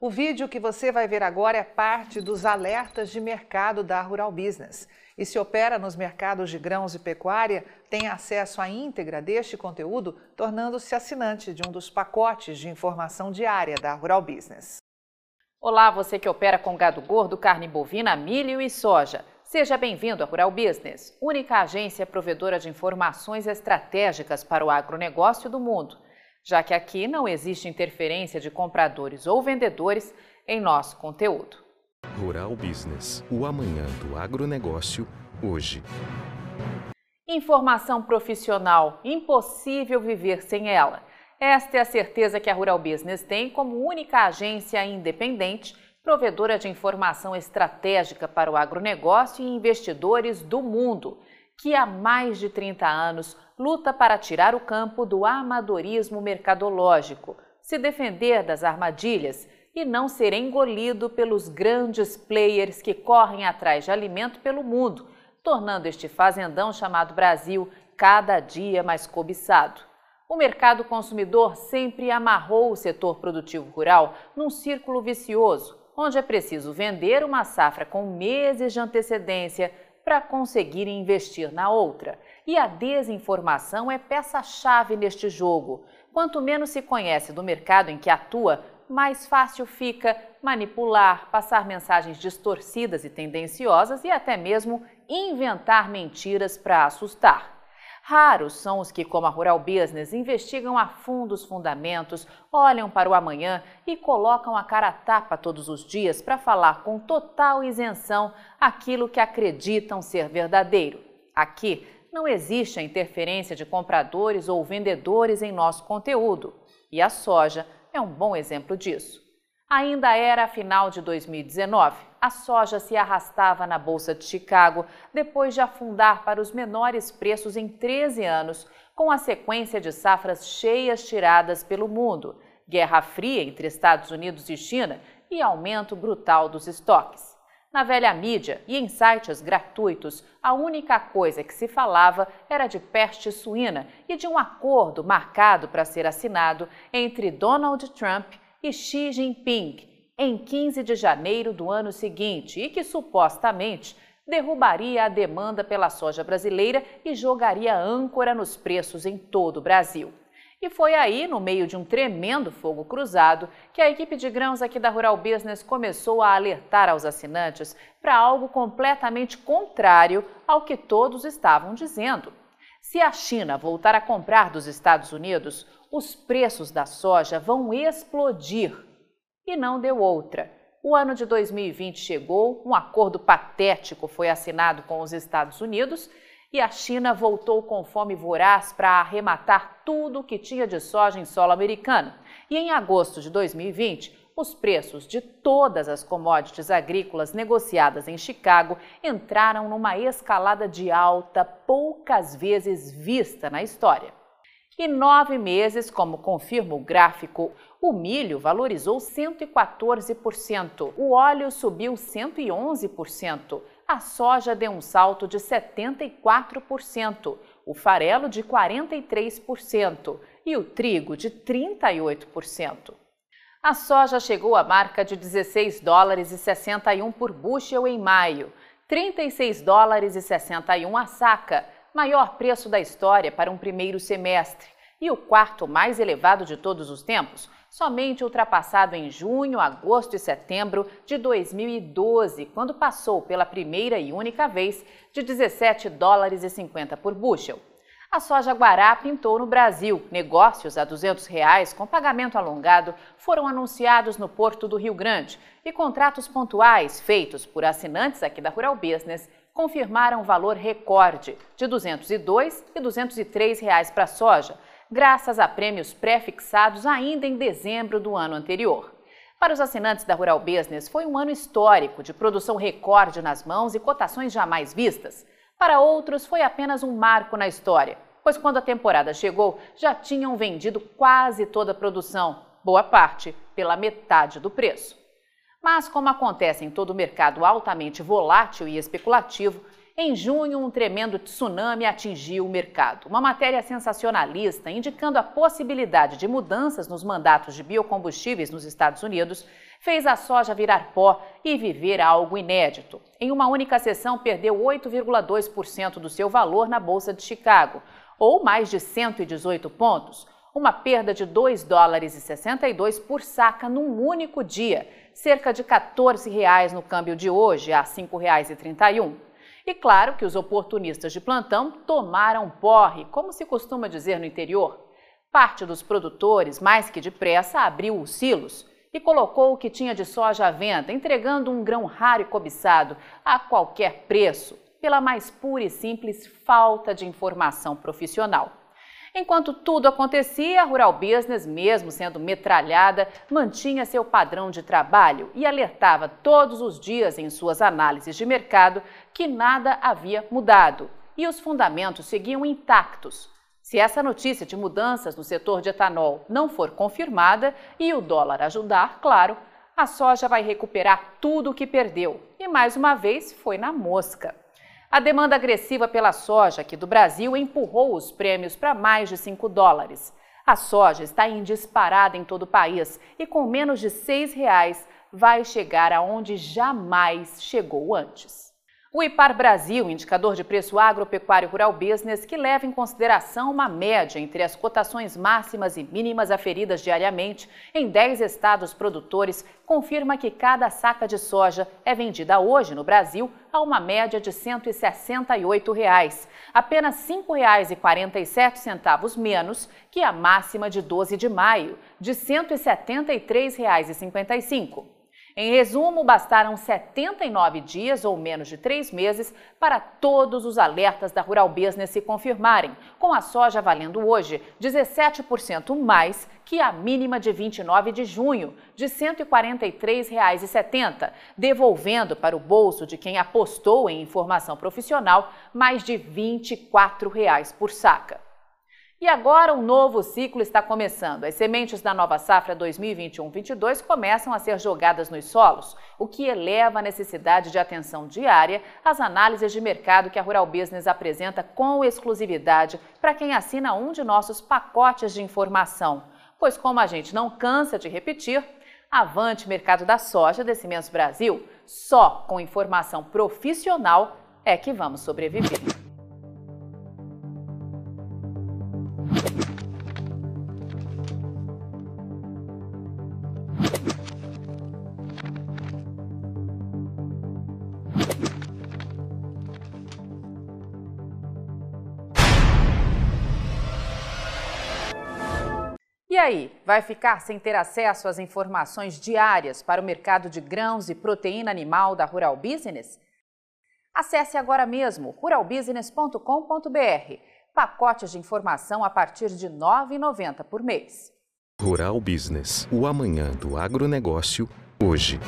O vídeo que você vai ver agora é parte dos alertas de mercado da Rural Business. E se opera nos mercados de grãos e pecuária, tem acesso à íntegra deste conteúdo, tornando-se assinante de um dos pacotes de informação diária da Rural Business. Olá, você que opera com gado gordo, carne bovina, milho e soja. Seja bem-vindo à Rural Business, única agência provedora de informações estratégicas para o agronegócio do mundo, já que aqui não existe interferência de compradores ou vendedores em nosso conteúdo. Rural Business, o amanhã do agronegócio, hoje. Informação profissional, impossível viver sem ela. Esta é a certeza que a Rural Business tem como única agência independente, provedora de informação estratégica para o agronegócio e investidores do mundo, que há mais de 30 anos luta para tirar o campo do amadorismo mercadológico, se defender das armadilhas e não ser engolido pelos grandes players que correm atrás de alimento pelo mundo, tornando este fazendão chamado Brasil cada dia mais cobiçado. O mercado consumidor sempre amarrou o setor produtivo rural num círculo vicioso, onde é preciso vender uma safra com meses de antecedência para conseguir investir na outra. E a desinformação é peça-chave neste jogo. Quanto menos se conhece do mercado em que atua, mais fácil fica manipular, passar mensagens distorcidas e tendenciosas e até mesmo inventar mentiras para assustar. Raros são os que, como a Rural Business, investigam a fundo os fundamentos, olham para o amanhã e colocam a cara a tapa todos os dias para falar com total isenção aquilo que acreditam ser verdadeiro. Aqui não existe a interferência de compradores ou vendedores em nosso conteúdo. E a soja é um bom exemplo disso. Ainda era a final de 2019. A soja se arrastava na Bolsa de Chicago depois de afundar para os menores preços em 13 anos, com a sequência de safras cheias tiradas pelo mundo, guerra fria entre Estados Unidos e China e aumento brutal dos estoques. Na velha mídia e em sites gratuitos, a única coisa que se falava era de peste suína e de um acordo marcado para ser assinado entre Donald Trump e Xi Jinping em 15 de janeiro do ano seguinte e que supostamente derrubaria a demanda pela soja brasileira e jogaria âncora nos preços em todo o Brasil. E foi aí, no meio de um tremendo fogo cruzado, que a equipe de grãos aqui da Rural Business começou a alertar aos assinantes para algo completamente contrário ao que todos estavam dizendo. Se a China voltar a comprar dos Estados Unidos, os preços da soja vão explodir. E não deu outra. O ano de 2020 chegou, um acordo patético foi assinado com os Estados Unidos e a China voltou com fome voraz para arrematar tudo o que tinha de soja em solo americano. E em agosto de 2020, os preços de todas as commodities agrícolas negociadas em Chicago entraram numa escalada de alta poucas vezes vista na história. E nove meses, como confirma o gráfico, o milho valorizou 114%, o óleo subiu 111%, a soja deu um salto de 74%, o farelo de 43% e o trigo de 38%. A soja chegou à marca de 16 dólares e 61 por bushel em maio, 36 dólares e 61 a saca, maior preço da história para um primeiro semestre e o quarto mais elevado de todos os tempos, somente ultrapassado em junho, agosto e setembro de 2012, quando passou pela primeira e única vez de 17 dólares e 50 por bushel. A soja guará pintou no Brasil. Negócios a 200 reais com pagamento alongado foram anunciados no Porto do Rio Grande e contratos pontuais feitos por assinantes aqui da Rural Business confirmaram valor recorde de R$ 202 e 203 reais para a soja, graças a prêmios pré-fixados ainda em dezembro do ano anterior. Para os assinantes da Rural Business, foi um ano histórico de produção recorde nas mãos e cotações jamais vistas. Para outros, foi apenas um marco na história, pois quando a temporada chegou, já tinham vendido quase toda a produção, boa parte pela metade do preço. Mas, como acontece em todo mercado altamente volátil e especulativo, Em junho, um tremendo tsunami atingiu o mercado. Uma matéria sensacionalista indicando a possibilidade de mudanças nos mandatos de biocombustíveis nos Estados Unidos fez a soja virar pó e viver algo inédito. Em uma única sessão, perdeu 8,2% do seu valor na Bolsa de Chicago, ou mais de 118 pontos. Uma perda de 2 dólares e 62 por saca num único dia, cerca de 14 reais no câmbio de hoje, a R$ 5,31. E claro que os oportunistas de plantão tomaram porre, como se costuma dizer no interior. Parte dos produtores, mais que depressa, abriu os silos e colocou o que tinha de soja à venda, entregando um grão raro e cobiçado a qualquer preço, pela mais pura e simples falta de informação profissional. Enquanto tudo acontecia, a Rural Business, mesmo sendo metralhada, mantinha seu padrão de trabalho e alertava todos os dias em suas análises de mercado que nada havia mudado e os fundamentos seguiam intactos. Se essa notícia de mudanças no setor de etanol não for confirmada e o dólar ajudar, claro, a soja vai recuperar tudo o que perdeu e mais uma vez foi na mosca. A demanda agressiva pela soja aqui do Brasil empurrou os prêmios para mais de 5 dólares. A soja está em disparada em todo o país e com menos de R$ 6,00 vai chegar aonde jamais chegou antes. O IPAR Brasil, indicador de preço agropecuário rural business, que leva em consideração uma média entre as cotações máximas e mínimas aferidas diariamente em 10 estados produtores, confirma que cada saca de soja é vendida hoje no Brasil a uma média de 168 reais, apenas R$ 5,47 menos que a máxima de 12 de maio, de R$ 173,55. Em resumo, bastaram 79 dias ou menos de três meses para todos os alertas da Rural Business se confirmarem, com a soja valendo hoje 17% mais que a mínima de 29 de junho, de R$ 143,70, devolvendo para o bolso de quem apostou em informação profissional mais de 24 reais por saca. E agora um novo ciclo está começando. As sementes da nova safra 2021-22 começam a ser jogadas nos solos, o que eleva a necessidade de atenção diária às análises de mercado que a Rural Business apresenta com exclusividade para quem assina um de nossos pacotes de informação. Pois, como a gente não cansa de repetir, avante mercado da soja da Cimentos Brasil, só com informação profissional é que vamos sobreviver. E aí, vai ficar sem ter acesso às informações diárias para o mercado de grãos e proteína animal da Rural Business? Acesse agora mesmo ruralbusiness.com.br. Pacotes de informação a partir de R$ 9,90 por mês. Rural Business, o amanhã do agronegócio, hoje.